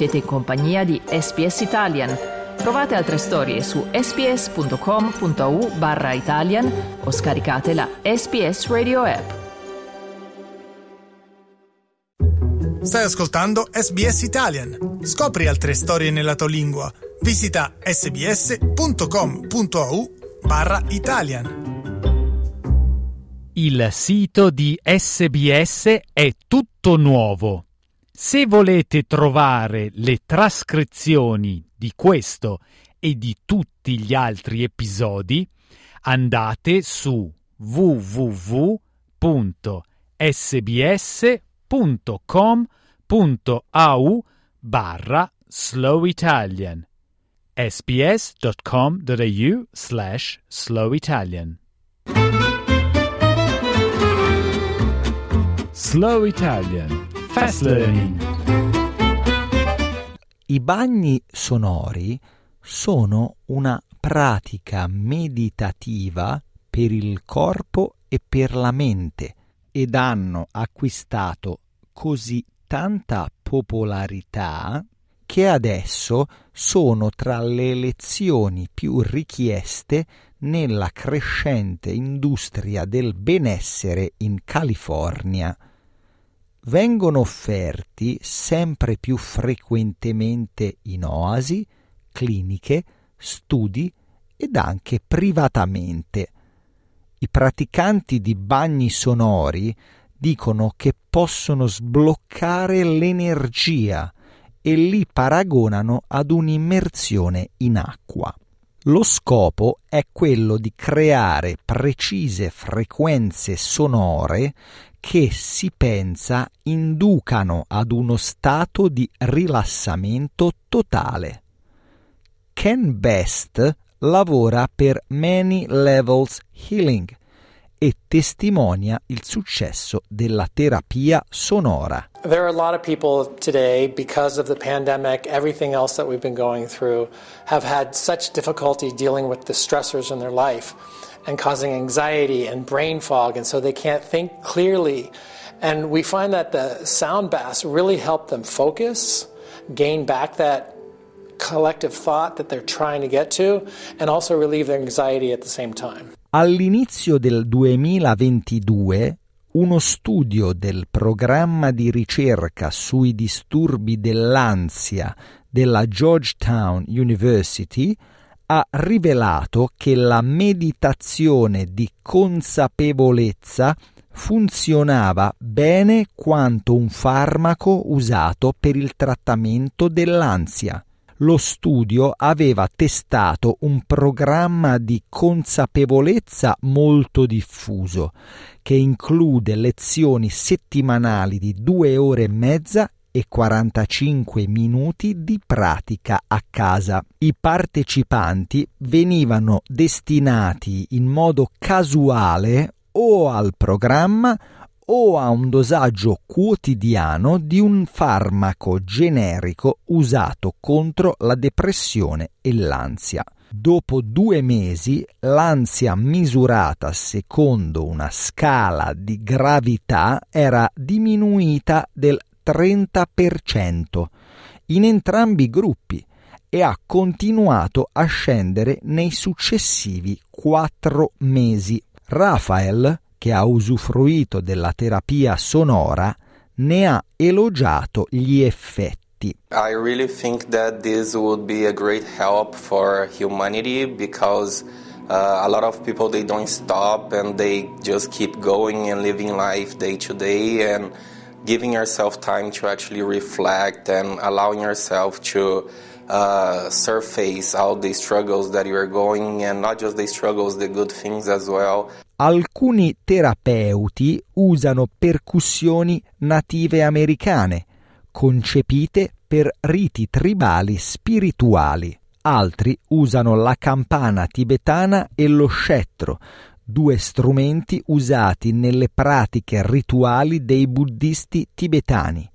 Siete in compagnia di SPS Italian. Trovate altre storie su sps.com.au barra Italian o scaricate la SPS Radio app. Stai ascoltando SBS Italian. Scopri altre storie nella tua lingua. Visita sbs.com.au barra Italian. Il sito di SBS è tutto nuovo. Se volete trovare le trascrizioni di questo e di tutti gli altri episodi, andate su www.sbs.com.au barra Slow Italian. sbs.com.au slash slow Italian. Slow Italian Fast Learning I bagni sonori sono una pratica meditativa per il corpo e per la mente ed hanno acquistato così tanta popolarità che adesso sono tra le lezioni più richieste nella crescente industria del benessere in California vengono offerti sempre più frequentemente in oasi, cliniche, studi ed anche privatamente. I praticanti di bagni sonori dicono che possono sbloccare l'energia e li paragonano ad un'immersione in acqua. Lo scopo è quello di creare precise frequenze sonore che si pensa inducano ad uno stato di rilassamento totale. Ken Best lavora per Many Levels Healing e testimonia il successo della terapia sonora. There are a lot of people today, because of the pandemic, everything else that we've been going through, have had such difficulty dealing with the stressors in their life and causing anxiety and brain fog, and so they can't think clearly. And we find that the sound baths really help them focus, gain back that collective thought that they're trying to get to, and also relieve their anxiety at the same time. All'inizio del 2022 uno studio del programma di ricerca sui disturbi dell'ansia della Georgetown University ha rivelato che la meditazione di consapevolezza funzionava bene quanto un farmaco usato per il trattamento dell'ansia lo studio aveva testato un programma di consapevolezza molto diffuso, che include lezioni settimanali di due ore e mezza e 45 minuti di pratica a casa. I partecipanti venivano destinati in modo casuale o al programma o a un dosaggio quotidiano di un farmaco generico usato contro la depressione e l'ansia. Dopo due mesi l'ansia misurata secondo una scala di gravità era diminuita del 30% in entrambi i gruppi e ha continuato a scendere nei successivi quattro mesi. Rafael che ha usufruito della terapia sonora ne ha elogiato gli effetti. I really think that this would be a great help for humanity because uh, a lot of people they don't stop and they just keep going and living life day to day and giving yourself time to actually reflect and allowing yourself to uh, surface all the struggles that you are going and not just the struggles, the good things as well. Alcuni terapeuti usano percussioni native americane, concepite per riti tribali spirituali. Altri usano la campana tibetana e lo scettro, due strumenti usati nelle pratiche rituali dei buddisti tibetani,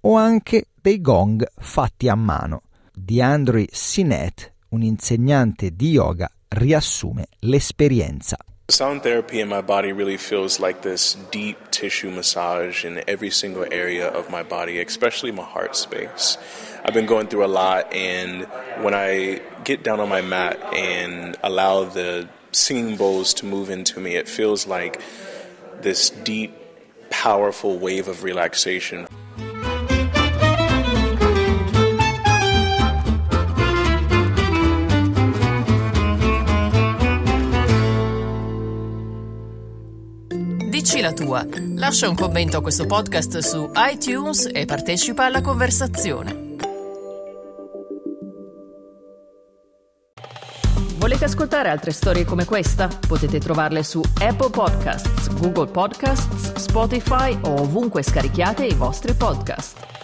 o anche dei gong fatti a mano. DeAndre Sinet, un insegnante di yoga, riassume l'esperienza. Sound therapy in my body really feels like this deep tissue massage in every single area of my body, especially my heart space. I've been going through a lot, and when I get down on my mat and allow the singing bowls to move into me, it feels like this deep, powerful wave of relaxation. La tua. Lascia un commento a questo podcast su iTunes e partecipa alla conversazione. Volete ascoltare altre storie come questa? Potete trovarle su Apple Podcasts, Google Podcasts, Spotify o ovunque scarichiate i vostri podcast.